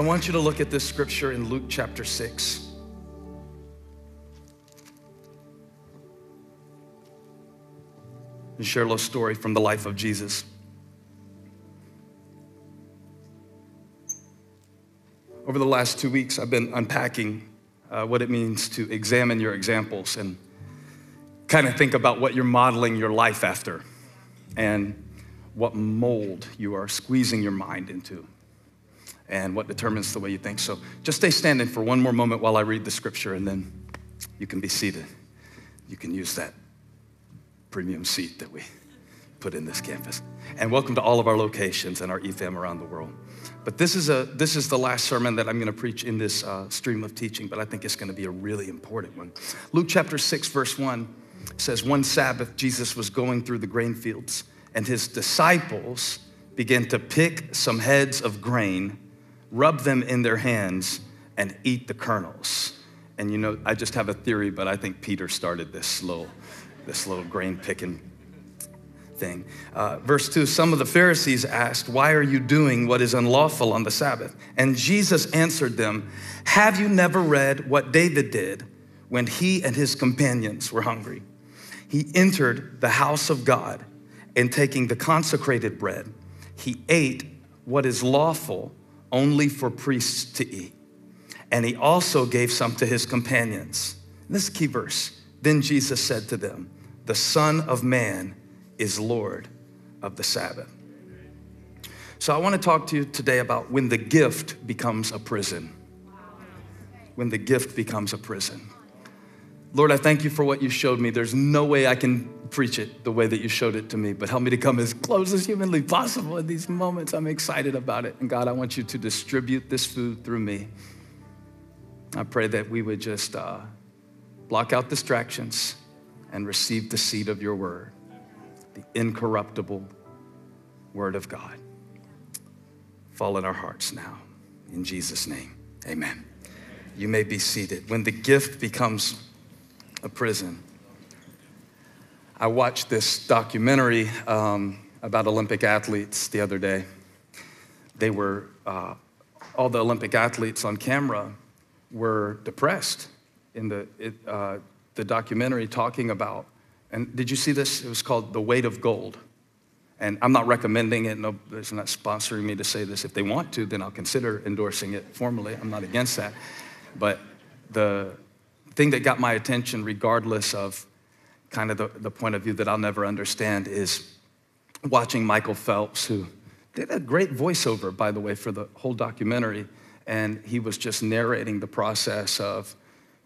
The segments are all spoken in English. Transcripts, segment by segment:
I want you to look at this scripture in Luke chapter 6. And share a little story from the life of Jesus. Over the last two weeks, I've been unpacking uh, what it means to examine your examples and kind of think about what you're modeling your life after and what mold you are squeezing your mind into and what determines the way you think. So just stay standing for one more moment while I read the scripture and then you can be seated. You can use that premium seat that we put in this campus. And welcome to all of our locations and our EFAM around the world. But this is, a, this is the last sermon that I'm going to preach in this uh, stream of teaching, but I think it's going to be a really important one. Luke chapter 6, verse 1 says, One Sabbath, Jesus was going through the grain fields, and his disciples began to pick some heads of grain, rub them in their hands, and eat the kernels. And you know, I just have a theory, but I think Peter started this little, this little grain picking thing. Uh, verse 2 Some of the Pharisees asked, Why are you doing what is unlawful on the Sabbath? And Jesus answered them, Have you never read what David did when he and his companions were hungry? He entered the house of God and taking the consecrated bread, he ate what is lawful only for priests to eat. And he also gave some to his companions. This key verse. Then Jesus said to them, The Son of Man is Lord of the Sabbath. So I want to talk to you today about when the gift becomes a prison. When the gift becomes a prison. Lord, I thank you for what you showed me. There's no way I can preach it the way that you showed it to me, but help me to come as close as humanly possible in these moments. I'm excited about it. And God, I want you to distribute this food through me. I pray that we would just uh, block out distractions and receive the seed of your word the incorruptible Word of God. Fall in our hearts now. In Jesus' name, amen. You may be seated. When the gift becomes a prison, I watched this documentary um, about Olympic athletes the other day. They were, uh, all the Olympic athletes on camera were depressed in the, it, uh, the documentary talking about and did you see this? It was called The Weight of Gold. And I'm not recommending it. No, it's not sponsoring me to say this. If they want to, then I'll consider endorsing it formally. I'm not against that. But the thing that got my attention, regardless of kind of the, the point of view that I'll never understand, is watching Michael Phelps, who did a great voiceover, by the way, for the whole documentary. And he was just narrating the process of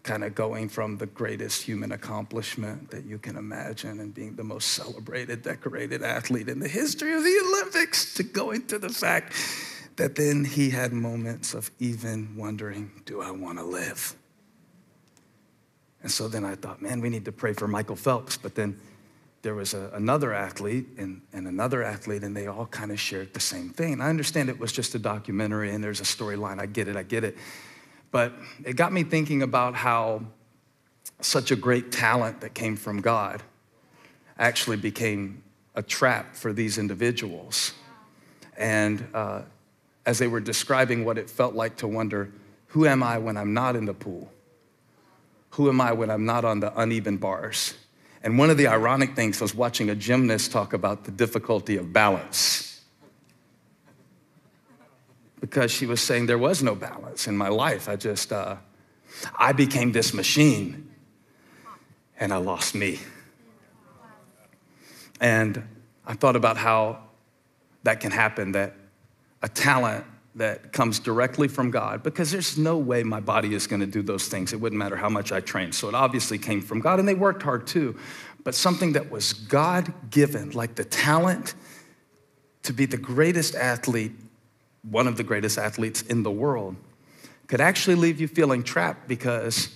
kind of going from the greatest human accomplishment that you can imagine and being the most celebrated, decorated athlete in the history of the Olympics to going to the fact that then he had moments of even wondering, do I want to live? And so then I thought, man, we need to pray for Michael Phelps. But then there was a, another athlete and, and another athlete, and they all kind of shared the same thing. And I understand it was just a documentary and there's a storyline. I get it, I get it. But it got me thinking about how such a great talent that came from God actually became a trap for these individuals. And uh, as they were describing what it felt like to wonder, who am I when I'm not in the pool? Who am I when I'm not on the uneven bars? And one of the ironic things was watching a gymnast talk about the difficulty of balance because she was saying there was no balance in my life. I just, uh, I became this machine and I lost me. And I thought about how that can happen that a talent that comes directly from God, because there's no way my body is going to do those things. It wouldn't matter how much I trained. So it obviously came from God, and they worked hard too. But something that was God given, like the talent to be the greatest athlete one of the greatest athletes in the world, could actually leave you feeling trapped because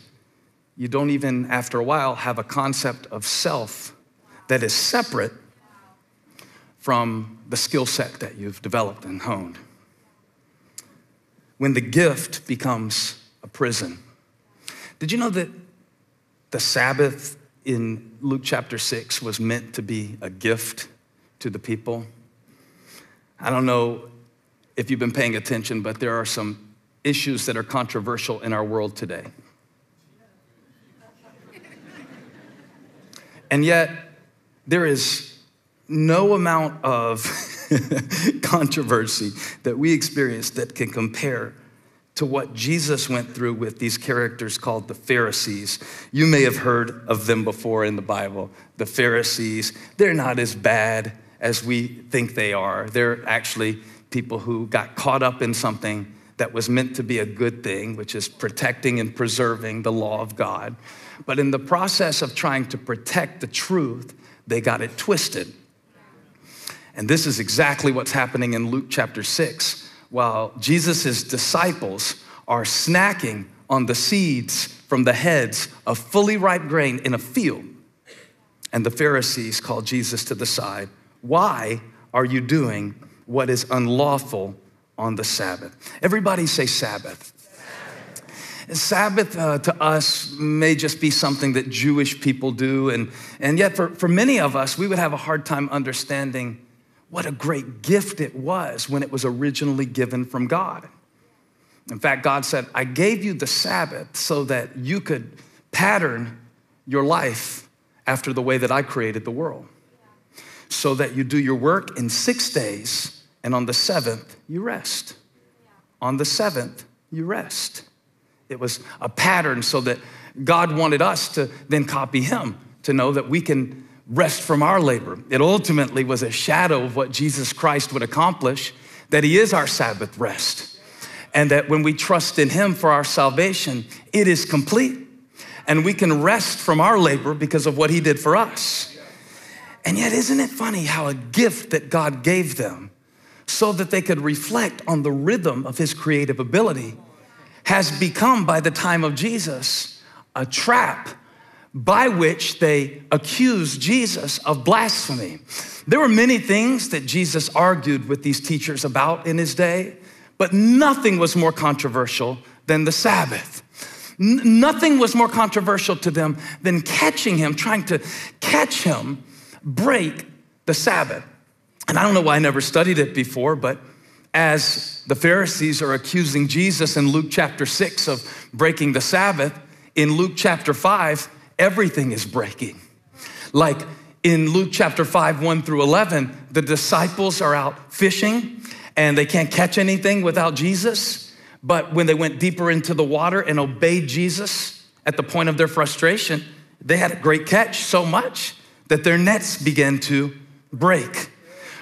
you don't even, after a while, have a concept of self that is separate from the skill set that you've developed and honed. When the gift becomes a prison. Did you know that the Sabbath in Luke chapter 6 was meant to be a gift to the people? I don't know if you've been paying attention, but there are some issues that are controversial in our world today. And yet, there is no amount of controversy that we experience that can compare to what Jesus went through with these characters called the Pharisees. You may have heard of them before in the Bible. The Pharisees, they're not as bad as we think they are. They're actually people who got caught up in something that was meant to be a good thing, which is protecting and preserving the law of God. But in the process of trying to protect the truth, they got it twisted. And this is exactly what's happening in Luke chapter 6. While Jesus' disciples are snacking on the seeds from the heads of fully ripe grain in a field, and the Pharisees call Jesus to the side. Why are you doing what is unlawful on the Sabbath? Everybody say Sabbath. Sabbath uh, to us may just be something that Jewish people do, and, and yet for, for many of us, we would have a hard time understanding what a great gift it was when it was originally given from God. In fact, God said, I gave you the Sabbath so that you could pattern your life after the way that I created the world, so that you do your work in six days, and on the seventh, you rest. On the seventh, you rest. It was a pattern so that God wanted us to then copy Him, to know that we can rest from our labor. It ultimately was a shadow of what Jesus Christ would accomplish, that He is our Sabbath rest. And that when we trust in Him for our salvation, it is complete. And we can rest from our labor because of what He did for us. And yet, isn't it funny how a gift that God gave them so that they could reflect on the rhythm of His creative ability? has become, by the time of Jesus, a trap by which they accuse Jesus of blasphemy. There were many things that Jesus argued with these teachers about in his day, but nothing was more controversial than the Sabbath. N- nothing was more controversial to them than catching him, trying to catch him break the Sabbath. And I don't know why I never studied it before, but as the Pharisees are accusing Jesus in Luke chapter 6 of breaking the Sabbath, in Luke chapter 5, everything is breaking. Like in Luke chapter 5, 1 through 11, the disciples are out fishing and they can't catch anything without Jesus. But when they went deeper into the water and obeyed Jesus at the point of their frustration, they had a great catch so much that their nets began to break.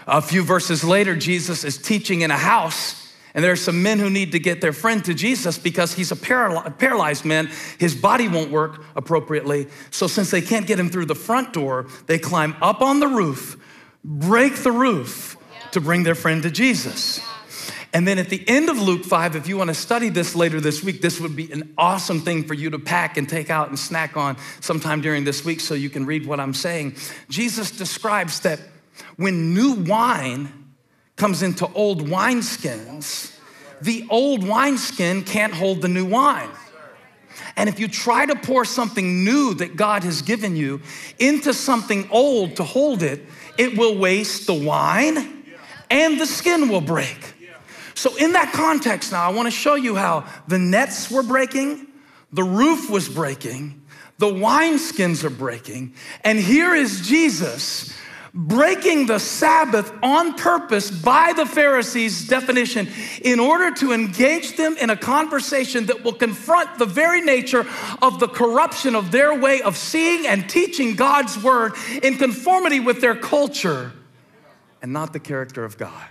A few verses later, Jesus is teaching in a house, and there are some men who need to get their friend to Jesus because he's a paralyzed man. His body won't work appropriately. So, since they can't get him through the front door, they climb up on the roof, break the roof to bring their friend to Jesus. And then at the end of Luke 5, if you want to study this later this week, this would be an awesome thing for you to pack and take out and snack on sometime during this week so you can read what I'm saying. Jesus describes that when new wine comes into old wineskins, the old wineskin can't hold the new wine. And if you try to pour something new that God has given you into something old to hold it, it will waste the wine and the skin will break. So, in that context, now I want to show you how the nets were breaking, the roof was breaking, the wineskins are breaking, and here is Jesus breaking the Sabbath on purpose by the Pharisees' definition in order to engage them in a conversation that will confront the very nature of the corruption of their way of seeing and teaching God's word in conformity with their culture and not the character of God.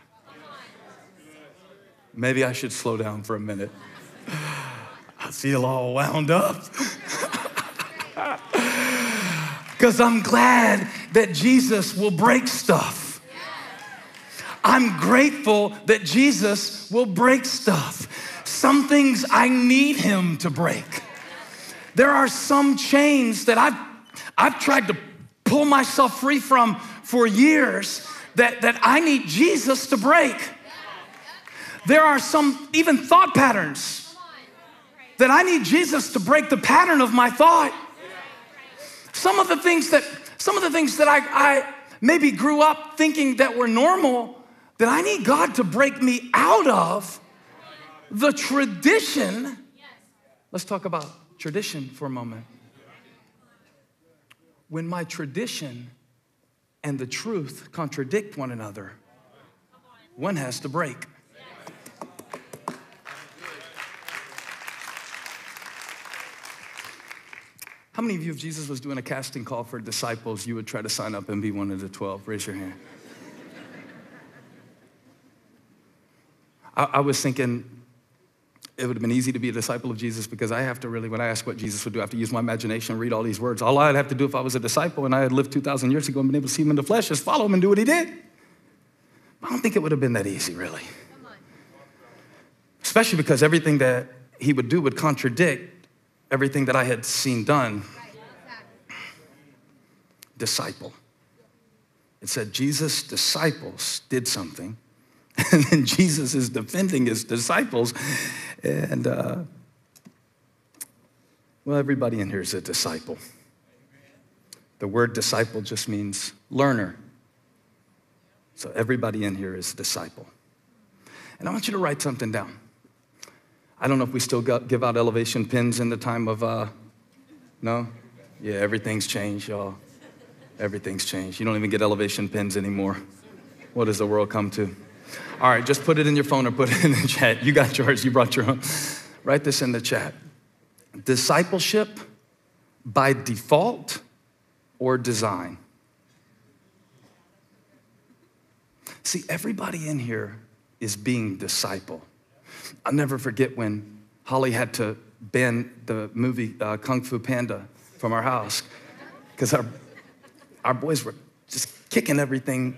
Maybe I should slow down for a minute. I feel all wound up. because I'm glad that Jesus will break stuff. I'm grateful that Jesus will break stuff. Some things I need him to break. There are some chains that I've, I've tried to pull myself free from for years that, that I need Jesus to break. There are some even thought patterns that I need Jesus to break the pattern of my thought. Some of the things that, some of the things that I, I maybe grew up thinking that were normal, that I need God to break me out of The tradition, let's talk about tradition for a moment. When my tradition and the truth contradict one another, one has to break. How many of you, if Jesus was doing a casting call for disciples, you would try to sign up and be one of the 12? Raise your hand. I, was thinking it would have been easy to be a disciple of Jesus because I have to really, when I ask what Jesus would do, I have to use my imagination and read all these words. All I'd have to do if I was a disciple and I had lived 2,000 years ago and been able to see him in the flesh is follow him and do what he did. I don't think it would have been that easy, really. Especially because everything that he would do would contradict everything that I had seen done. Disciple. It said Jesus' disciples did something, and then Jesus is defending his disciples. And, uh, well, everybody in here is a disciple. The word disciple just means learner. So everybody in here is a disciple. And I want you to write something down. I don't know if we still got, give out elevation pins in the time of, uh, no? Yeah, everything's changed, y'all. Everything's changed. You don't even get elevation pins anymore. What does the world come to? All right, just put it in your phone or put it in the chat. You got yours, you brought your own. Write this in the chat. Discipleship by default or design. See, everybody in here is being disciple. I'll never forget when Holly had to ban the movie uh, Kung Fu Panda from our house because our, our boys were just kicking everything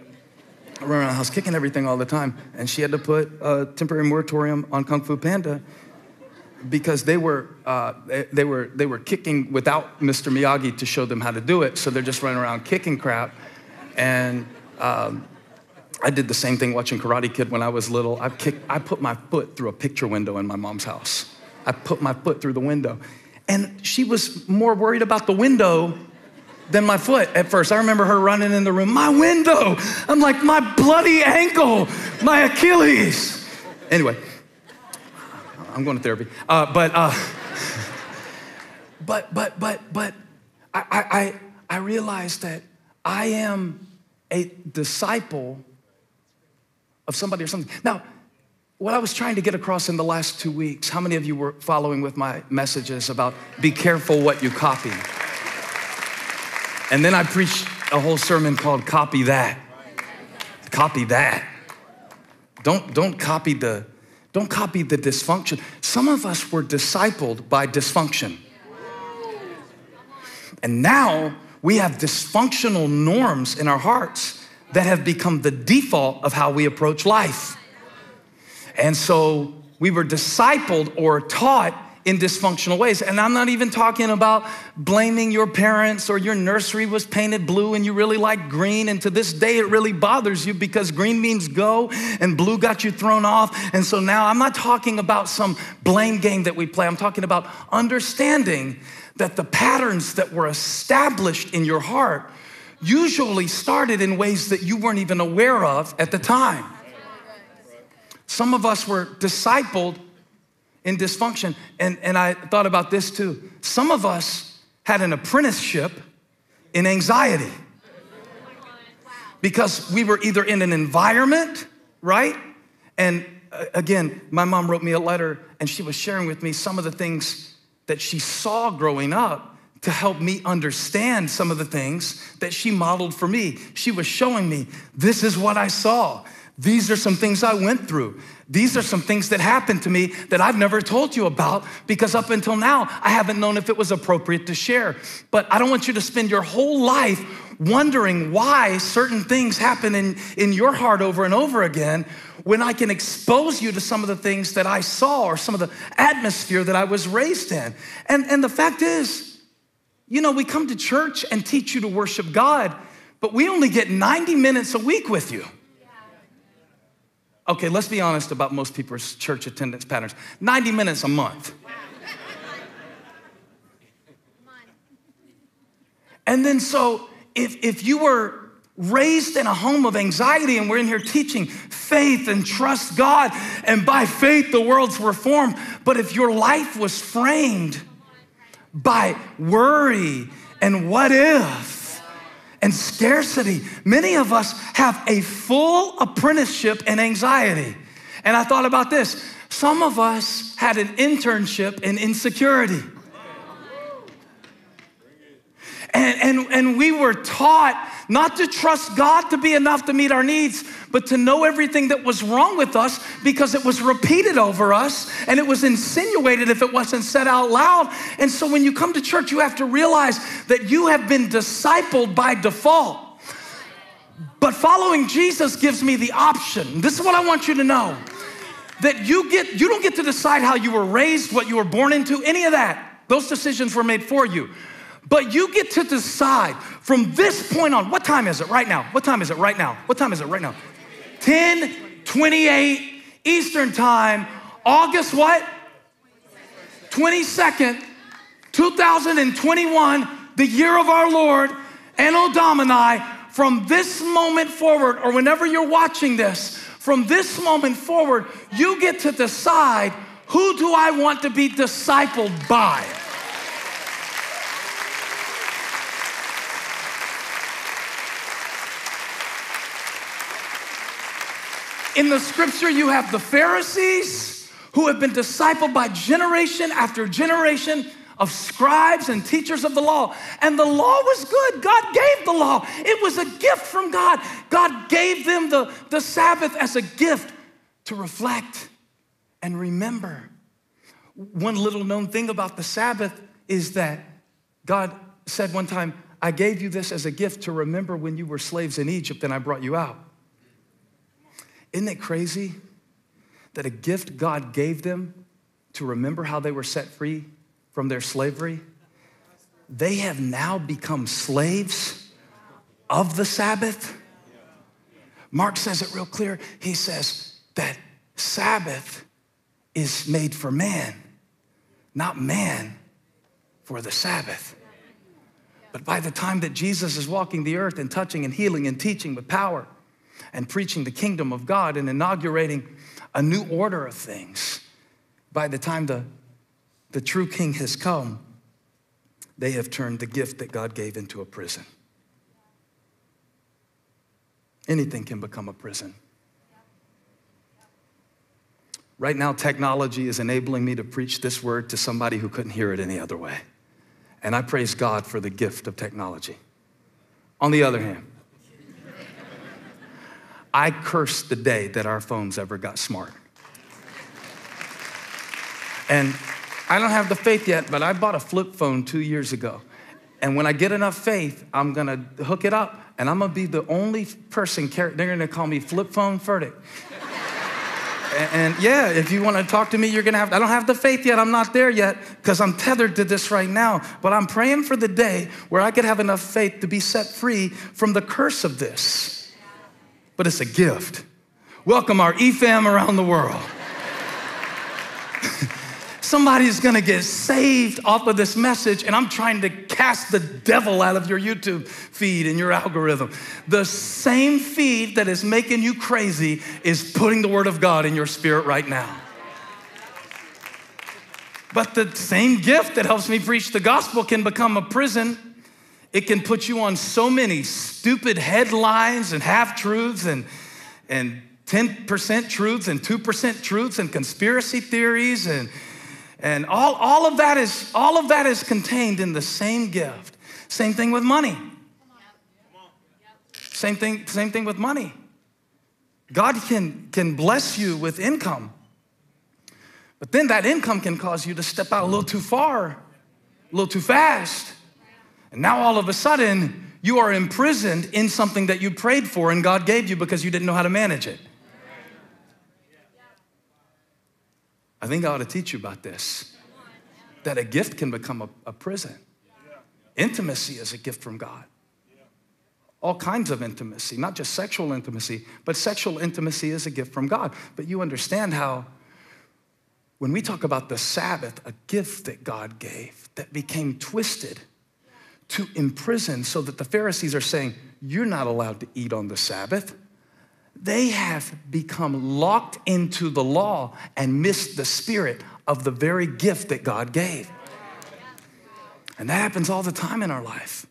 around the house, kicking everything all the time. And she had to put a temporary moratorium on Kung Fu Panda because they were, uh, they, they, were, they were kicking without Mr. Miyagi to show them how to do it. So they're just running around kicking crap. And um, I did the same thing watching Karate Kid when I was little. I, kicked, I put my foot through a picture window in my mom's house. I put my foot through the window. And she was more worried about the window than my foot at first. I remember her running in the room, my window. I'm like, my bloody ankle, my Achilles. Anyway, I'm going to therapy. Uh, but, uh, but, but, but, but, I, I, I realized that I am a disciple of somebody or something. Now, what I was trying to get across in the last two weeks, how many of you were following with my messages about be careful what you copy? And then I preached a whole sermon called Copy That. Copy that. Don't, don't copy the don't copy the dysfunction. Some of us were discipled by dysfunction. And now we have dysfunctional norms in our hearts that have become the default of how we approach life. And so we were discipled or taught in dysfunctional ways. And I'm not even talking about blaming your parents or your nursery was painted blue and you really like green. And to this day, it really bothers you because green means go and blue got you thrown off. And so now I'm not talking about some blame game that we play. I'm talking about understanding that the patterns that were established in your heart usually started in ways that you weren't even aware of at the time. Some of us were discipled in dysfunction. And, and I thought about this too. Some of us had an apprenticeship in anxiety because we were either in an environment, right? And uh, again, my mom wrote me a letter and she was sharing with me some of the things that she saw growing up to help me understand some of the things that she modeled for me. She was showing me, this is what I saw. These are some things I went through. These are some things that happened to me that I've never told you about because up until now, I haven't known if it was appropriate to share. But I don't want you to spend your whole life wondering why certain things happen in, in your heart over and over again when I can expose you to some of the things that I saw or some of the atmosphere that I was raised in. And, and the fact is, you know, we come to church and teach you to worship God, but we only get 90 minutes a week with you. Okay, let's be honest about most people's church attendance patterns 90 minutes a month. And then, so if, if you were raised in a home of anxiety and we're in here teaching faith and trust God, and by faith the worlds reformed. But if your life was framed by worry and what if and scarcity, many of us have a full apprenticeship in anxiety. And I thought about this some of us had an internship in insecurity. And, and, and we were taught not to trust God to be enough to meet our needs, but to know everything that was wrong with us because it was repeated over us and it was insinuated if it wasn't said out loud. And so when you come to church, you have to realize that you have been discipled by default. But following Jesus gives me the option. This is what I want you to know that you get you don't get to decide how you were raised, what you were born into, any of that. Those decisions were made for you. But you get to decide from this point on, what time is it right now? What time is it right now? What time is it right now? 10 28 Eastern Time, August what? 22nd, 2021, the year of our Lord, Anno Domini, from this moment forward, or whenever you're watching this, from this moment forward, you get to decide who do I want to be discipled by? In the scripture, you have the Pharisees who have been discipled by generation after generation of scribes and teachers of the law. And the law was good. God gave the law, it was a gift from God. God gave them the, the Sabbath as a gift to reflect and remember. One little known thing about the Sabbath is that God said one time, I gave you this as a gift to remember when you were slaves in Egypt and I brought you out. Isn't it crazy that a gift God gave them to remember how they were set free from their slavery, they have now become slaves of the Sabbath? Mark says it real clear. He says that Sabbath is made for man, not man for the Sabbath. But by the time that Jesus is walking the earth and touching and healing and teaching with power, and preaching the kingdom of God and inaugurating a new order of things. By the time the, the true king has come, they have turned the gift that God gave into a prison. Anything can become a prison. Right now, technology is enabling me to preach this word to somebody who couldn't hear it any other way. And I praise God for the gift of technology. On the other hand, I curse the day that our phones ever got smart. And I don't have the faith yet, but I bought a flip phone two years ago. And when I get enough faith, I'm gonna hook it up and I'm gonna be the only person, they're gonna call me Flip Phone Furtick. and, and, yeah, if you wanna talk to me, you're gonna have, I don't have the faith yet, I'm not there yet, because I'm tethered to this right now. But I'm praying for the day where I could have enough faith to be set free from the curse of this but it's a gift. Welcome our EFAM around the world. Somebody's gonna get saved off of this message, and I'm trying to cast the devil out of your YouTube feed and your algorithm. The same feed that is making you crazy is putting the Word of God in your spirit right now. But the same gift that helps me preach the gospel can become a prison it can put you on so many stupid headlines and half truths and, and 10% truths and 2% truths and conspiracy theories and, and all, all, of that is, all of that is contained in the same gift. Same thing with money. Same thing, same thing with money. God can, can bless you with income, but then that income can cause you to step out a little too far, a little too fast. And now all of a sudden, you are imprisoned in something that you prayed for and God gave you because you didn't know how to manage it. I think I ought to teach you about this that a gift can become a, a prison. Intimacy is a gift from God. All kinds of intimacy, not just sexual intimacy, but sexual intimacy is a gift from God. But you understand how, when we talk about the Sabbath, a gift that God gave that became twisted to imprison so that the Pharisees are saying, You're not allowed to eat on the Sabbath. They have become locked into the law and missed the spirit of the very gift that God gave. And that happens all the time in our life.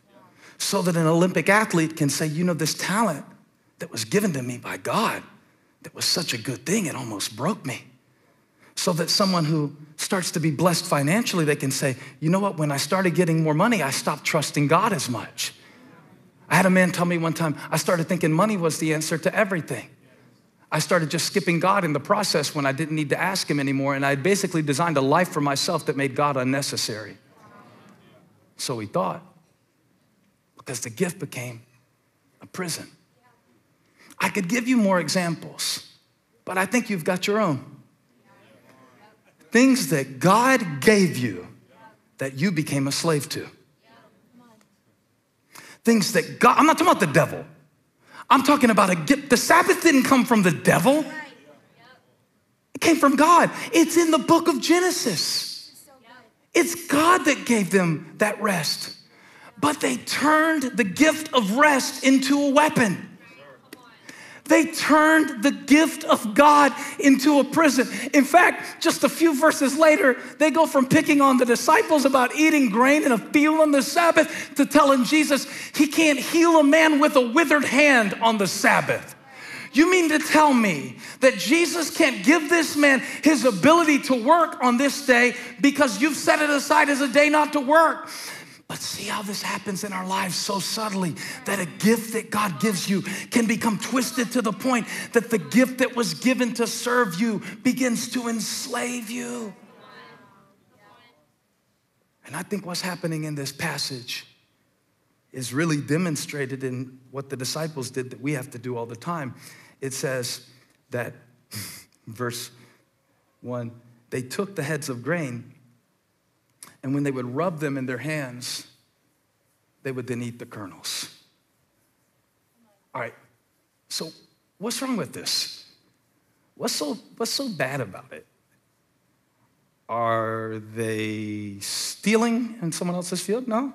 So that an Olympic athlete can say, You know, this talent that was given to me by God, that was such a good thing, it almost broke me. So that someone who starts to be blessed financially, they can say, You know what, when I started getting more money, I stopped trusting God as much. I had a man tell me one time, I started thinking money was the answer to everything. I started just skipping God in the process when I didn't need to ask Him anymore, and I had basically designed a life for myself that made God unnecessary. So he thought, because the gift became a prison. I could give you more examples, but I think you've got your own. Things that God gave you that you became a slave to. Things that God, I'm not talking about the devil. I'm talking about a gift. The Sabbath didn't come from the devil, it came from God. It's in the book of Genesis. It's God that gave them that rest. But they turned the gift of rest into a weapon. They turned the gift of God into a prison. In fact, just a few verses later, they go from picking on the disciples about eating grain in a field on the Sabbath to telling Jesus he can't heal a man with a withered hand on the Sabbath. You mean to tell me that Jesus can't give this man his ability to work on this day because you've set it aside as a day not to work? But see how this happens in our lives so subtly that a gift that God gives you can become twisted to the point that the gift that was given to serve you begins to enslave you. And I think what's happening in this passage is really demonstrated in what the disciples did that we have to do all the time. It says that, verse 1, they took the heads of grain and when they would rub them in their hands, they would then eat the kernels. All right, so what's wrong with this? What's so, what's so bad about it? Are they stealing in someone else's field? No,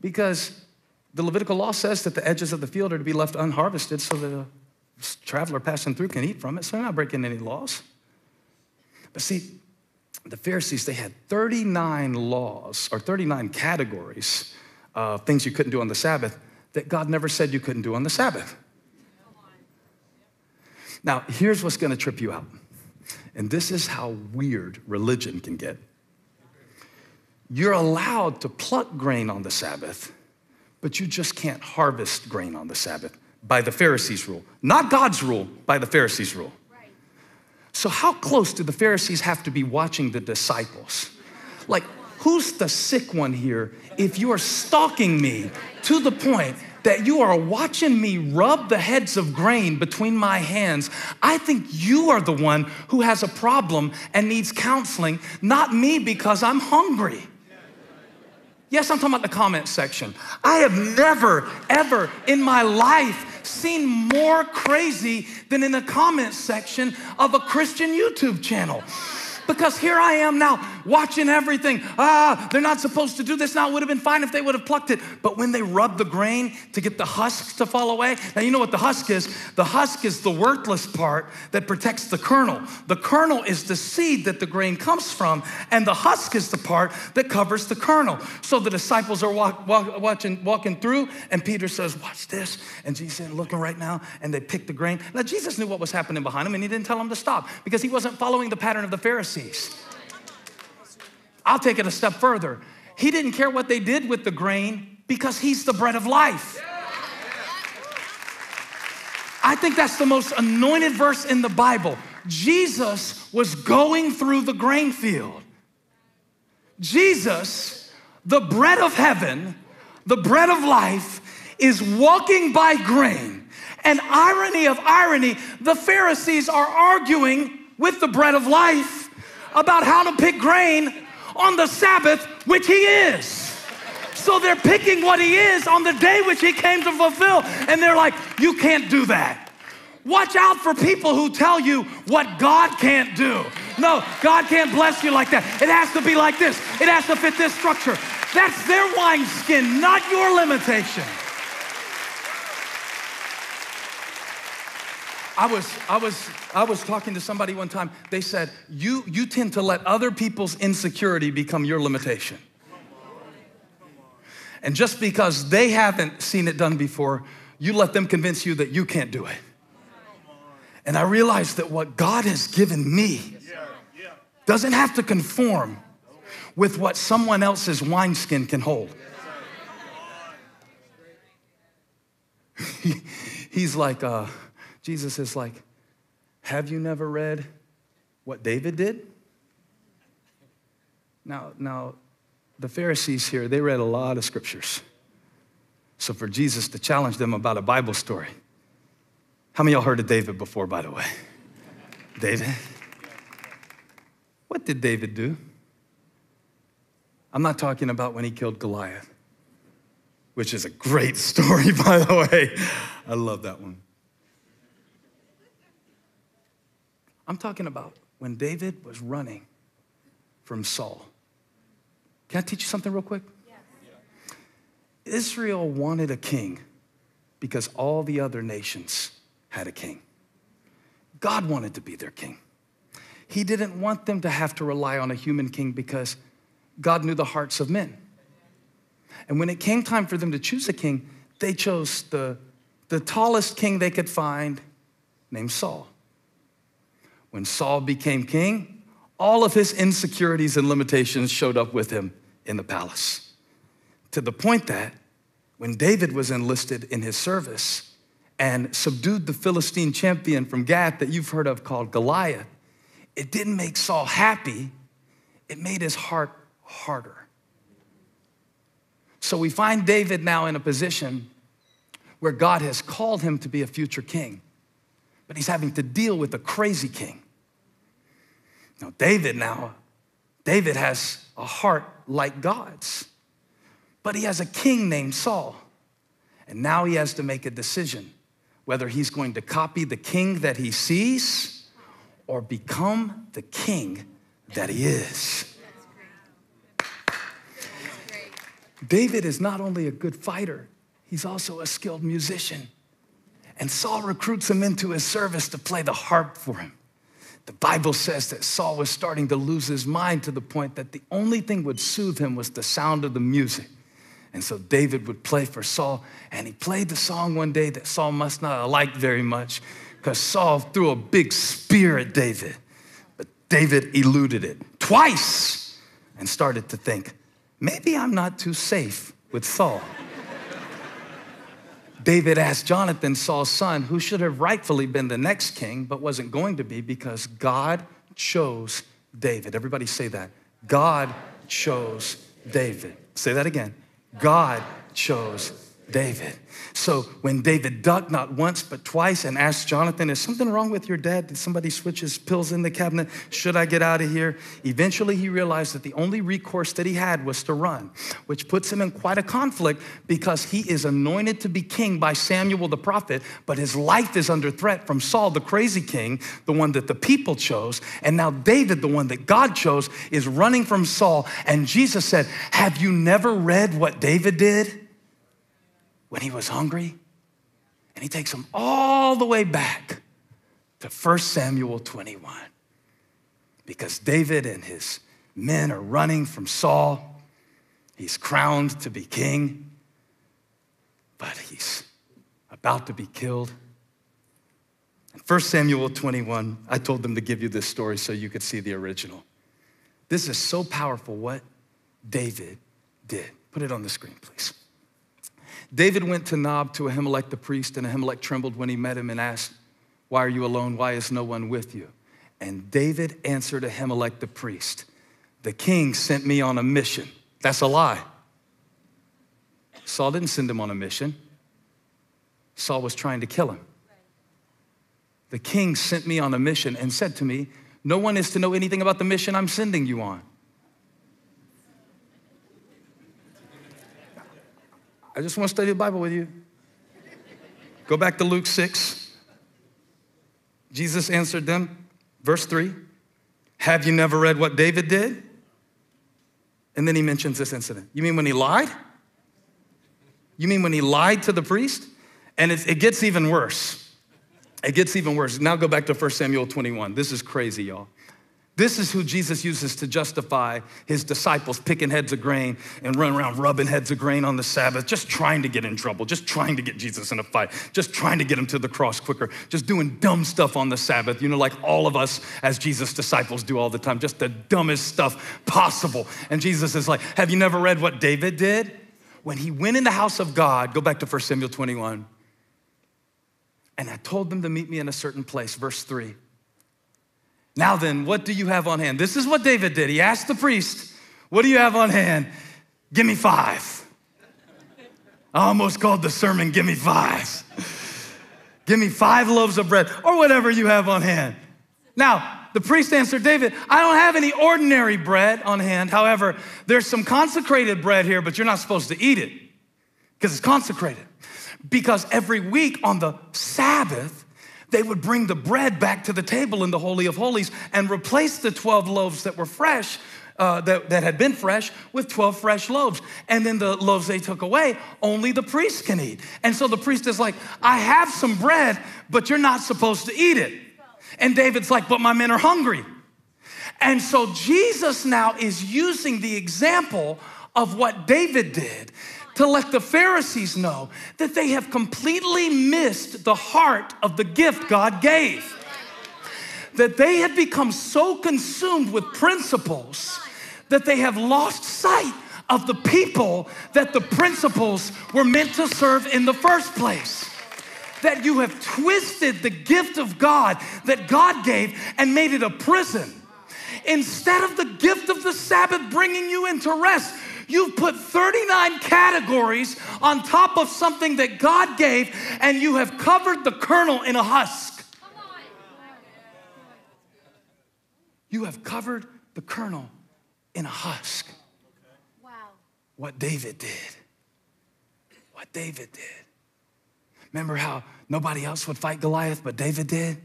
because the Levitical law says that the edges of the field are to be left unharvested so a traveler passing through can eat from it. So they're not breaking any laws. But see, the Pharisees, they had 39 laws or 39 categories of things you couldn't do on the Sabbath that God never said you couldn't do on the Sabbath. Now, here's what's gonna trip you out. And this is how weird religion can get. You're allowed to pluck grain on the Sabbath, but you just can't harvest grain on the Sabbath by the Pharisees' rule. Not God's rule, by the Pharisees' rule. So, how close do the Pharisees have to be watching the disciples? Like, who's the sick one here if you are stalking me to the point that you are watching me rub the heads of grain between my hands? I think you are the one who has a problem and needs counseling, not me because I'm hungry. Yes, I'm talking about the comment section. I have never, ever in my life seen more crazy than in the comment section of a Christian YouTube channel. Because here I am now watching everything. Ah, they're not supposed to do this now. It would have been fine if they would have plucked it. But when they rub the grain to get the husk to fall away, now you know what the husk is? The husk is the worthless part that protects the kernel. The kernel is the seed that the grain comes from, and the husk is the part that covers the kernel. So the disciples are walk, walk, watching, walking through, and Peter says, Watch this. And Jesus said, Looking right now, and they pick the grain. Now, Jesus knew what was happening behind him, and he didn't tell them to stop because he wasn't following the pattern of the Pharisees. I'll take it a step further. He didn't care what they did with the grain because he's the bread of life. I think that's the most anointed verse in the Bible. Jesus was going through the grain field. Jesus, the bread of heaven, the bread of life, is walking by grain. And irony of irony, the Pharisees are arguing with the bread of life about how to pick grain on the Sabbath, which he is. So they're picking what he is on the day which he came to fulfill. And they're like, you can't do that. Watch out for people who tell you what God can't do. No, God can't bless you like that. It has to be like this, it has to fit this structure. That's their wineskin, not your limitation. I was, I was, I was talking to somebody one time. They said, you, you tend to let other people's insecurity become your limitation. And just because they haven't seen it done before, you let them convince you that you can't do it. And I realized that what God has given me doesn't have to conform with what someone else's wineskin can hold. He's like, uh, Jesus is like, Have you never read what David did? Now, now, the Pharisees here, they read a lot of scriptures. So for Jesus to challenge them about a Bible story, how many y'all heard of David before, by the way? David? What did David do? I'm not talking about when he killed Goliath, which is a great story, by the way. I love that one. I'm talking about when David was running from Saul. Can I teach you something real quick? Yes. Israel wanted a king because all the other nations had a king. God wanted to be their king. He didn't want them to have to rely on a human king because God knew the hearts of men. And when it came time for them to choose a king, they chose the, the tallest king they could find, named Saul. When Saul became king, all of his insecurities and limitations showed up with him in the palace. To the point that when David was enlisted in his service and subdued the Philistine champion from Gath that you've heard of called Goliath, it didn't make Saul happy, it made his heart harder. So we find David now in a position where God has called him to be a future king but he's having to deal with a crazy king. Now, David now, David has a heart like God's, but he has a king named Saul. And now he has to make a decision whether he's going to copy the king that he sees or become the king that he is. David is not only a good fighter, he's also a skilled musician. And Saul recruits him into his service to play the harp for him. The Bible says that Saul was starting to lose his mind to the point that the only thing would soothe him was the sound of the music. And so David would play for Saul, and he played the song one day that Saul must not have liked very much because Saul threw a big spear at David. But David eluded it twice and started to think, maybe I'm not too safe with Saul. David asked Jonathan, Saul's son, who should have rightfully been the next king, but wasn't going to be because God chose David. Everybody say that. God chose David. Say that again. God chose David. So when David ducked not once but twice and asked Jonathan, Is something wrong with your dad? Did somebody switch his pills in the cabinet? Should I get out of here? Eventually he realized that the only recourse that he had was to run, which puts him in quite a conflict because he is anointed to be king by Samuel the prophet, but his life is under threat from Saul, the crazy king, the one that the people chose. And now David, the one that God chose, is running from Saul. And Jesus said, Have you never read what David did? When he was hungry. And he takes them all the way back to 1 Samuel 21. Because David and his men are running from Saul. He's crowned to be king, but he's about to be killed. In 1 Samuel 21, I told them to give you this story so you could see the original. This is so powerful what David did. Put it on the screen, please. David went to Nob to Ahimelech the priest, and Ahimelech trembled when he met him and asked, Why are you alone? Why is no one with you? And David answered Ahimelech the priest, The king sent me on a mission. That's a lie. Saul didn't send him on a mission, Saul was trying to kill him. The king sent me on a mission and said to me, No one is to know anything about the mission I'm sending you on. I just want to study the Bible with you. Go back to Luke 6. Jesus answered them, verse 3 Have you never read what David did? And then he mentions this incident. You mean when he lied? You mean when he lied to the priest? And it, it gets even worse. It gets even worse. Now go back to 1 Samuel 21. This is crazy, y'all. This is who Jesus uses to justify his disciples picking heads of grain and running around rubbing heads of grain on the Sabbath, just trying to get in trouble, just trying to get Jesus in a fight, just trying to get him to the cross quicker, just doing dumb stuff on the Sabbath, you know, like all of us as Jesus' disciples do all the time, just the dumbest stuff possible. And Jesus is like, Have you never read what David did? When he went in the house of God, go back to 1 Samuel 21, and I told them to meet me in a certain place, verse 3. Now then, what do you have on hand? This is what David did. He asked the priest, What do you have on hand? Give me five. I almost called the sermon, Give me five. Give me five loaves of bread or whatever you have on hand. Now, the priest answered David, I don't have any ordinary bread on hand. However, there's some consecrated bread here, but you're not supposed to eat it because it's consecrated. Because every week on the Sabbath, they would bring the bread back to the table in the Holy of Holies and replace the 12 loaves that were fresh, uh, that, that had been fresh, with 12 fresh loaves. And then the loaves they took away, only the priest can eat. And so the priest is like, I have some bread, but you're not supposed to eat it. And David's like, but my men are hungry. And so Jesus now is using the example of what David did to let the Pharisees know that they have completely missed the heart of the gift God gave. That they have become so consumed with principles that they have lost sight of the people that the principles were meant to serve in the first place. That you have twisted the gift of God that God gave and made it a prison. Instead of the gift of the Sabbath bringing you into rest, You've put 39 categories on top of something that God gave, and you have covered the kernel in a husk. You have covered the kernel in a husk. What David did. What David did. Remember how nobody else would fight Goliath, but David did?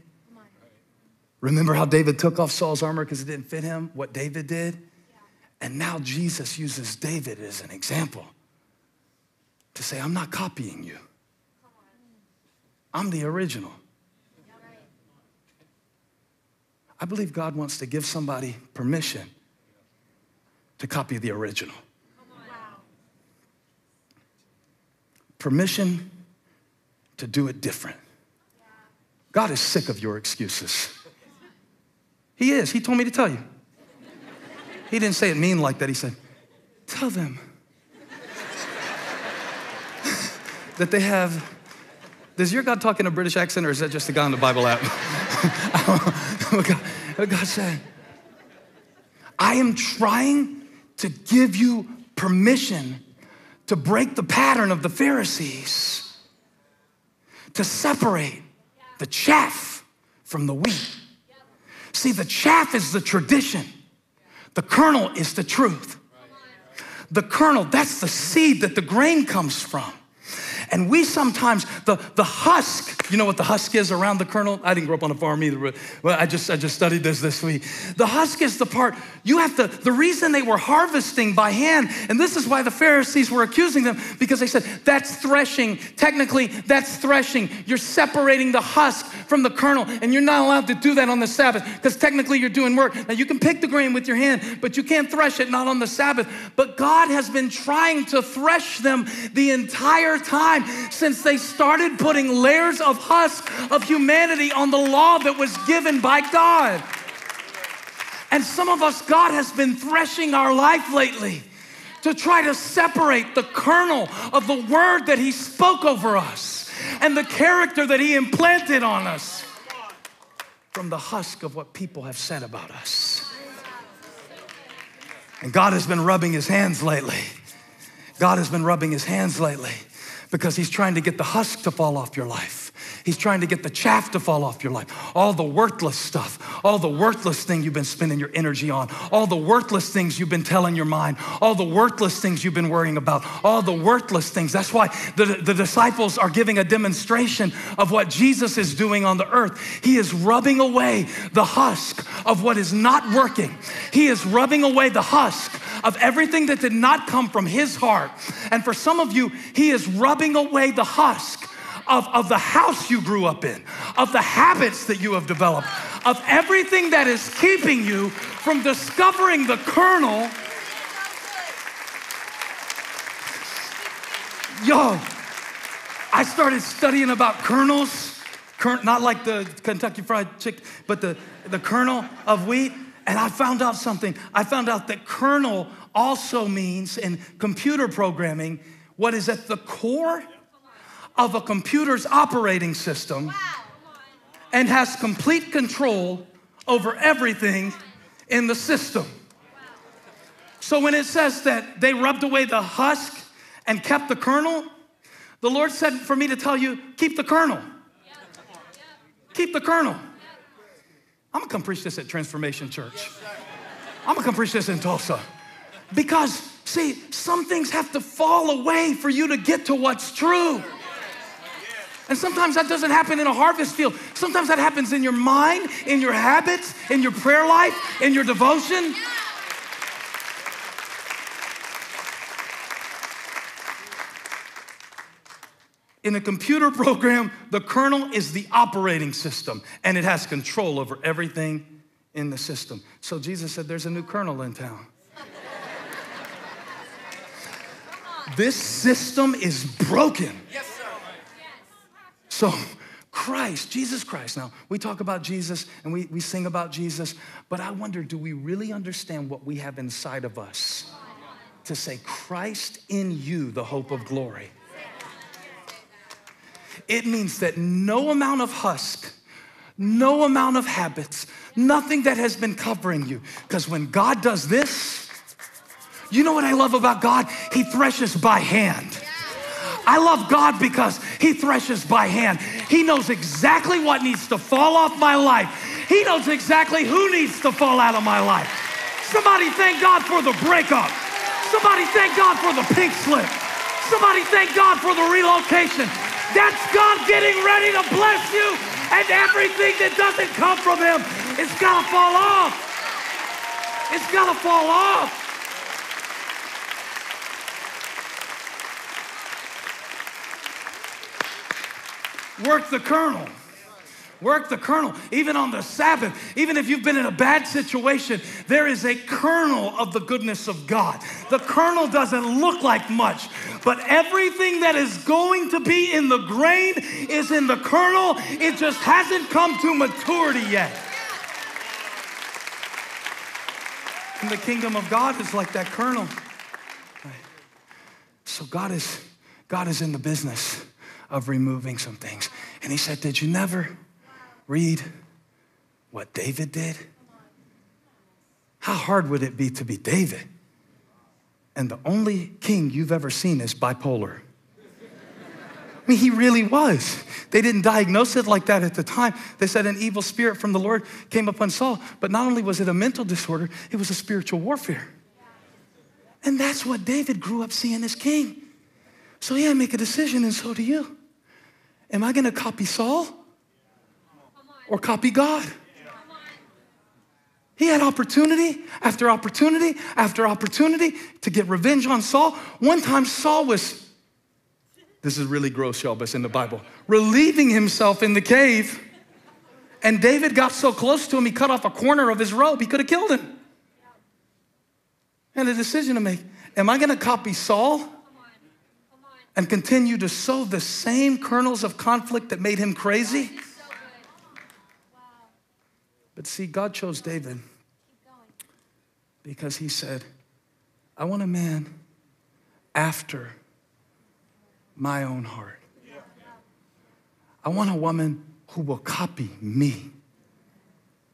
Remember how David took off Saul's armor because it didn't fit him? What David did? And now Jesus uses David as an example to say, I'm not copying you, I'm the original. I believe God wants to give somebody permission to copy the original. Permission to do it different. God is sick of your excuses. He is. He told me to tell you. He didn't say it mean like that. He said, Tell them that they have. Does your God talk in a British accent or is that just the guy on the Bible app? what, God, what God said. I am trying to give you permission to break the pattern of the Pharisees, to separate the chaff from the wheat. See, the chaff is the tradition. The kernel is the truth. The kernel, that's the seed that the grain comes from. And we sometimes, the, the husk, you know what the husk is around the kernel? I didn't grow up on a farm either, but well, I just I just studied this this week. The husk is the part you have to. The reason they were harvesting by hand, and this is why the Pharisees were accusing them because they said that's threshing. Technically, that's threshing. You're separating the husk from the kernel, and you're not allowed to do that on the Sabbath because technically you're doing work. Now you can pick the grain with your hand, but you can't thresh it not on the Sabbath. But God has been trying to thresh them the entire time since they started putting layers of husk of humanity on the law that was given by God. And some of us, God has been threshing our life lately to try to separate the kernel of the word that He spoke over us and the character that He implanted on us from the husk of what people have said about us. And God has been rubbing His hands lately. God has been rubbing His hands lately because He's trying to get the husk to fall off your life. He's trying to get the chaff to fall off your life. All the worthless stuff, all the worthless thing you've been spending your energy on, all the worthless things you've been telling your mind, all the worthless things you've been worrying about, all the worthless things. That's why the, the disciples are giving a demonstration of what Jesus is doing on the earth. He is rubbing away the husk of what is not working. He is rubbing away the husk of everything that did not come from his heart. And for some of you, he is rubbing away the husk of, of the house you grew up in, of the habits that you have developed, of everything that is keeping you from discovering the kernel. Yo, I started studying about kernels, not like the Kentucky Fried Chicken, but the, the kernel of wheat. And I found out something. I found out that kernel also means in computer programming what is at the core of a computer's operating system and has complete control over everything in the system. So when it says that they rubbed away the husk and kept the kernel, the Lord said for me to tell you, keep the kernel. Keep the kernel. I'm gonna come preach this at Transformation Church. I'm gonna come preach this in Tulsa. Because, see, some things have to fall away for you to get to what's true. And sometimes that doesn't happen in a harvest field. Sometimes that happens in your mind, in your habits, in your prayer life, in your devotion. In a computer program, the kernel is the operating system and it has control over everything in the system. So Jesus said, There's a new kernel in town. this system is broken. Yes. So, Christ, Jesus Christ. Now, we talk about Jesus and we, we sing about Jesus, but I wonder do we really understand what we have inside of us to say, Christ in you, the hope of glory? It means that no amount of husk, no amount of habits, nothing that has been covering you. Because when God does this, you know what I love about God? He threshes by hand. I love God because He threshes by hand. He knows exactly what needs to fall off my life. He knows exactly who needs to fall out of my life. Somebody thank God for the breakup. Somebody thank God for the pink slip. Somebody thank God for the relocation. That's God getting ready to bless you, and everything that doesn't come from Him, it's got to fall off. It's going to fall off. Work the kernel. Work the kernel. Even on the Sabbath, even if you've been in a bad situation, there is a kernel of the goodness of God. The kernel doesn't look like much, but everything that is going to be in the grain is in the kernel. It just hasn't come to maturity yet. And the kingdom of God is like that kernel. So God is God is in the business of removing some things. And he said, Did you never read what David did? How hard would it be to be David? And the only king you've ever seen is bipolar. I mean, he really was. They didn't diagnose it like that at the time. They said an evil spirit from the Lord came upon Saul, but not only was it a mental disorder, it was a spiritual warfare. And that's what David grew up seeing as king. So yeah, to make a decision, and so do you. Am I gonna copy Saul or copy God. He had opportunity after opportunity after opportunity to get revenge on Saul. One time, Saul was, this is really gross, y'all, but it's in the Bible, relieving himself in the cave. And David got so close to him, he cut off a corner of his robe. He could have killed him. And a decision to make. Am I gonna copy Saul and continue to sow the same kernels of conflict that made him crazy? But see, God chose David because he said, I want a man after my own heart. I want a woman who will copy me,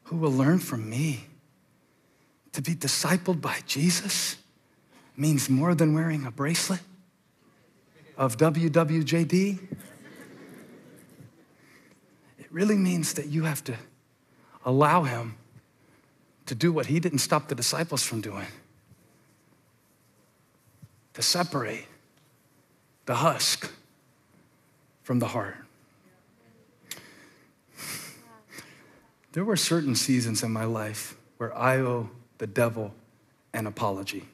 who will learn from me. To be discipled by Jesus means more than wearing a bracelet of WWJD. It really means that you have to allow him to do what he didn't stop the disciples from doing to separate the husk from the heart. There were certain seasons in my life where I owe the devil an apology.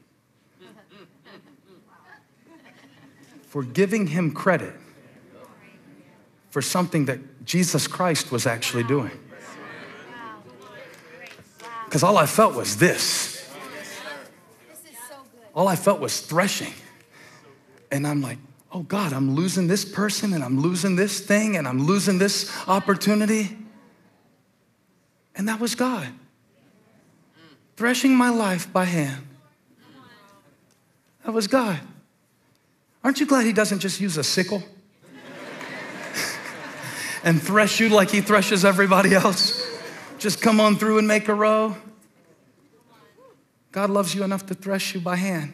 For giving him credit for something that Jesus Christ was actually doing. Because all I felt was this. All I felt was threshing. And I'm like, oh God, I'm losing this person and I'm losing this thing and I'm losing this opportunity. And that was God threshing my life by hand. That was God. Aren't you glad He doesn't just use a sickle and thresh you like He threshes everybody else? Just come on through and make a row. God loves you enough to thresh you by hand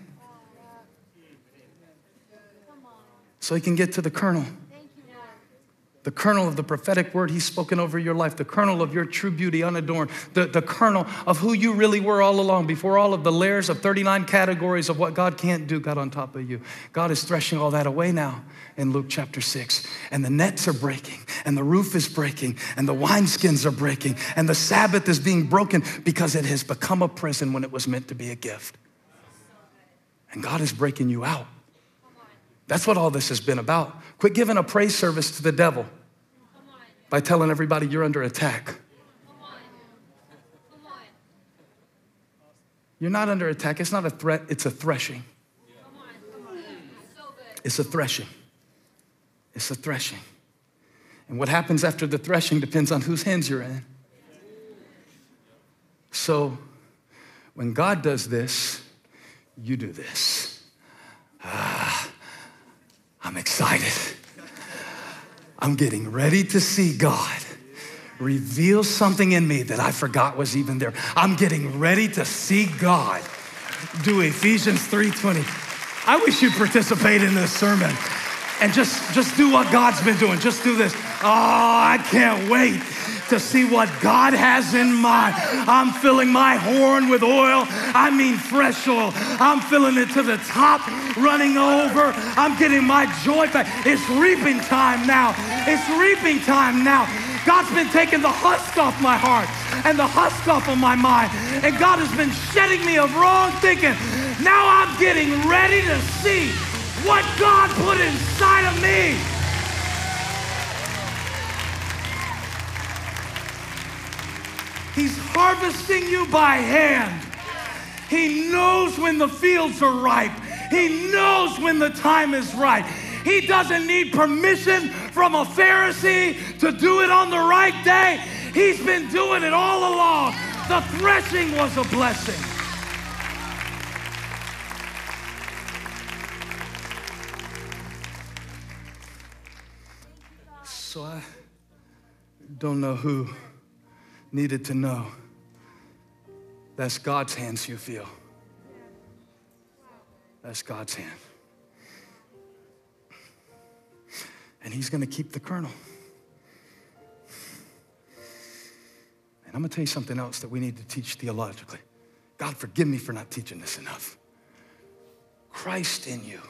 so He can get to the kernel the kernel of the prophetic word he's spoken over your life, the kernel of your true beauty unadorned, the, the kernel of who you really were all along before all of the layers of 39 categories of what God can't do got on top of you. God is threshing all that away now in Luke chapter 6. And the nets are breaking, and the roof is breaking, and the wineskins are breaking, and the Sabbath is being broken because it has become a prison when it was meant to be a gift. And God is breaking you out. That's what all this has been about. Quit giving a praise service to the devil by telling everybody you're under attack. You're not under attack. It's not a threat, it's a threshing. It's a threshing. It's a threshing. And what happens after the threshing depends on whose hands you're in. So when God does this, you do this. I'm excited. I'm getting ready to see God reveal something in me that I forgot was even there. I'm getting ready to see God do Ephesians 3:20. I wish you'd participate in this sermon and just just do what God's been doing. Just do this. Oh, I can't wait to see what God has in mind. I'm filling my horn with oil. I mean fresh oil. I'm filling it to the top, running over. I'm getting my joy back. It's reaping time now. It's reaping time now. God's been taking the husk off my heart and the husk off of my mind. And God has been shedding me of wrong thinking. Now I'm getting ready to see what God put inside of me. He's harvesting you by hand. He knows when the fields are ripe. He knows when the time is right. He doesn't need permission from a Pharisee to do it on the right day. He's been doing it all along. The threshing was a blessing. So I don't know who needed to know that's God's hands you feel. That's God's hand. And He's going to keep the kernel. And I'm going to tell you something else that we need to teach theologically. God, forgive me for not teaching this enough. Christ in you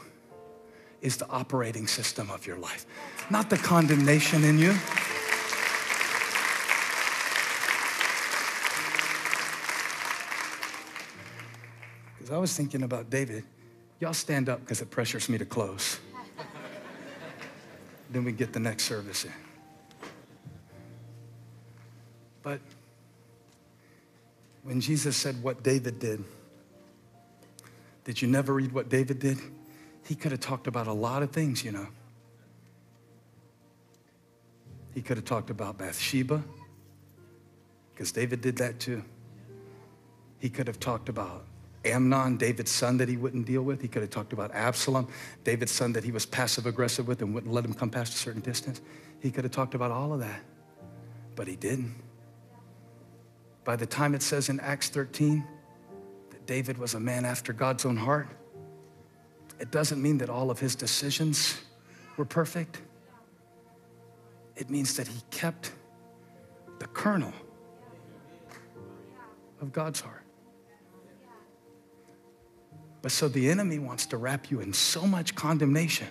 is the operating system of your life, not the condemnation in you. Because I was thinking about David. Y'all stand up because it pressures me to close. then we get the next service in. But when Jesus said what David did, did you never read what David did? He could have talked about a lot of things, you know. He could have talked about Bathsheba, because David did that too. He could have talked about Amnon, David's son that he wouldn't deal with. He could have talked about Absalom, David's son that he was passive aggressive with and wouldn't let him come past a certain distance. He could have talked about all of that, but he didn't. By the time it says in Acts 13 that David was a man after God's own heart, it doesn't mean that all of his decisions were perfect. It means that he kept the kernel of God's heart. But so the enemy wants to wrap you in so much condemnation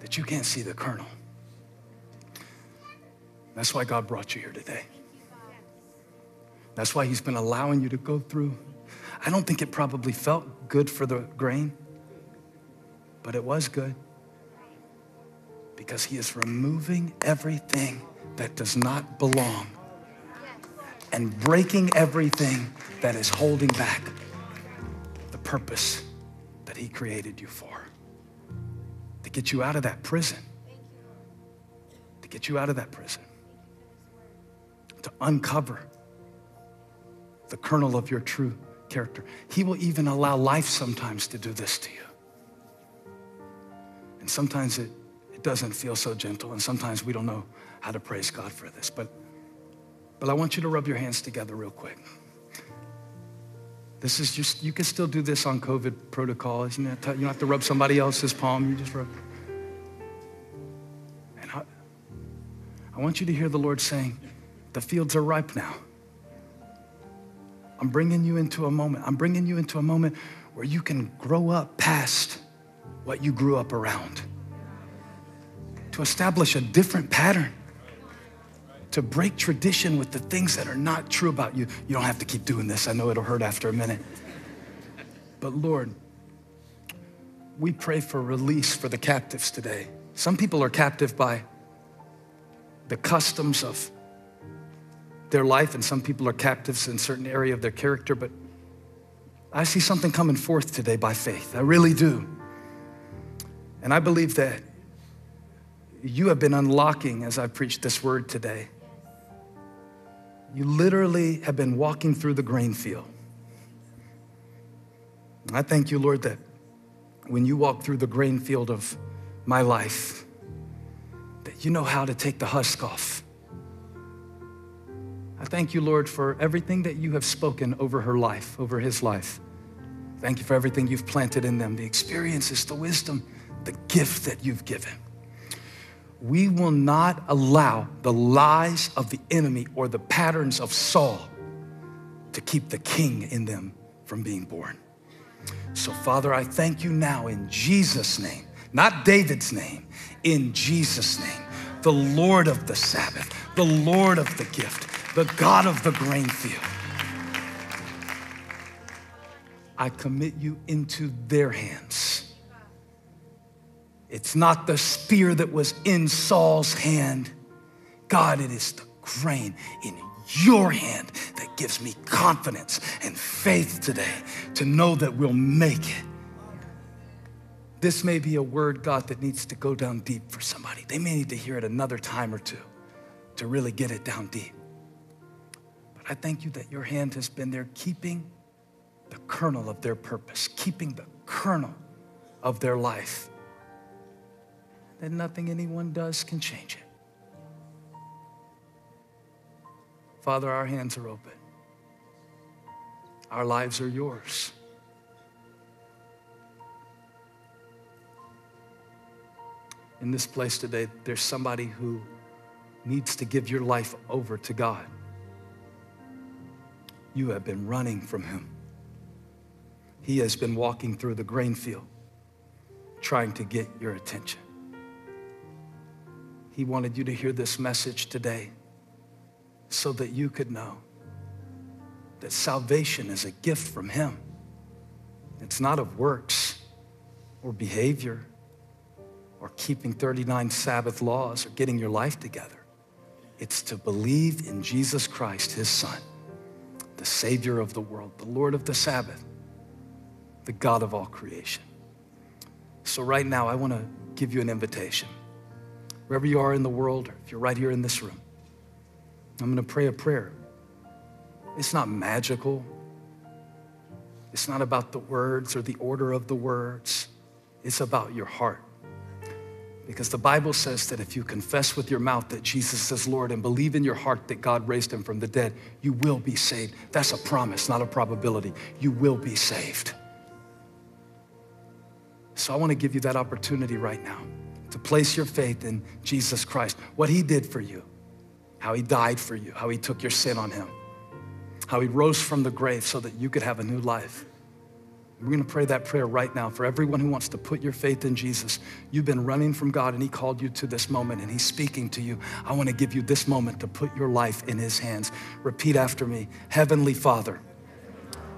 that you can't see the kernel. That's why God brought you here today. That's why He's been allowing you to go through. I don't think it probably felt good for the grain, but it was good because He is removing everything that does not belong and breaking everything that is holding back purpose that He created you for. To get you out of that prison. To get you out of that prison. To uncover the kernel of your true character. He will even allow life sometimes to do this to you. And sometimes it, it doesn't feel so gentle, and sometimes we don't know how to praise God for this. But, but I want you to rub your hands together real quick. This is just, you can still do this on COVID protocol, isn't it? You don't have to rub somebody else's palm, you just rub. And I, I want you to hear the Lord saying, the fields are ripe now. I'm bringing you into a moment. I'm bringing you into a moment where you can grow up past what you grew up around, to establish a different pattern, to break tradition with the things that are not true about you. You don't have to keep doing this. I know it'll hurt after a minute. But Lord, we pray for release for the captives today. Some people are captive by the customs of their life, and some people are captives in certain area of their character, but I see something coming forth today by faith. I really do. And I believe that you have been unlocking as I preached this word today. You literally have been walking through the grain field. I thank you, Lord, that when you walk through the grain field of my life, that you know how to take the husk off I thank you, Lord, for everything that you have spoken over her life, over his life. Thank you for everything you've planted in them, the experiences, the wisdom, the gift that you've given. We will not allow the lies of the enemy or the patterns of Saul to keep the king in them from being born. So, Father, I thank you now in Jesus' name, not David's name, in Jesus' name, the Lord of the Sabbath, the Lord of the gift, the God of the grain field. I commit you into their hands. It's not the spear that was in Saul's hand. God, it is the grain in your hand that gives me confidence and faith today to know that we'll make it. This may be a word, God, that needs to go down deep for somebody. They may need to hear it another time or two to really get it down deep. But I thank you that your hand has been there keeping the kernel of their purpose, keeping the kernel of their life. That nothing anyone does can change it. Father, our hands are open. Our lives are yours. In this place today, there's somebody who needs to give your life over to God you have been running from him. He has been walking through the grain field trying to get your attention. He wanted you to hear this message today so that you could know that salvation is a gift from Him. It's not of works or behavior or keeping 39 Sabbath laws or getting your life together. It's to believe in Jesus Christ, His Son the Savior of the world, the Lord of the Sabbath, the God of all creation. So, right now, I want to give you an invitation. Wherever you are in the world, or if you're right here in this room, I'm going to pray a prayer. It's not magical, it's not about the words or the order of the words, it's about your heart. Because the Bible says that if you confess with your mouth that Jesus is Lord and believe in your heart that God raised him from the dead, you will be saved. That's a promise, not a probability. You will be saved. So I want to give you that opportunity right now to place your faith in Jesus Christ, what he did for you, how he died for you, how he took your sin on him, how he rose from the grave so that you could have a new life. We're going to pray that prayer right now for everyone who wants to put your faith in Jesus. You've been running from God and He called you to this moment and He's speaking to you. I want to give you this moment to put your life in His hands. Repeat after me Heavenly Father,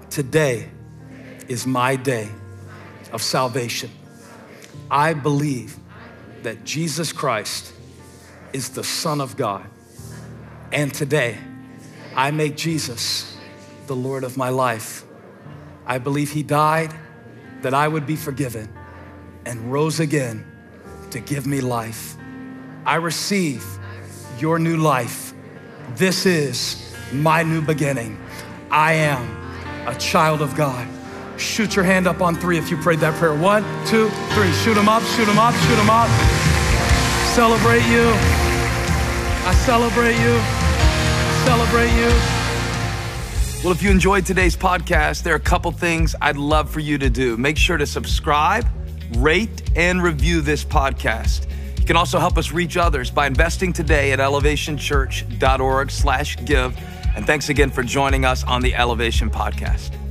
today is my day of salvation. I believe that Jesus Christ is the Son of God. And today, I make Jesus the Lord of my life. I believe He died that I would be forgiven and rose again to give me life. I receive your new life. This is my new beginning. I am a child of God. Shoot your hand up on three if you prayed that prayer. One, two, three. Shoot them up, shoot them up, shoot them up. Celebrate you. I celebrate you. Celebrate you. Well, if you enjoyed today's podcast, there are a couple things I'd love for you to do. Make sure to subscribe, rate, and review this podcast. You can also help us reach others by investing today at elevationchurch.org slash give. And thanks again for joining us on the Elevation Podcast.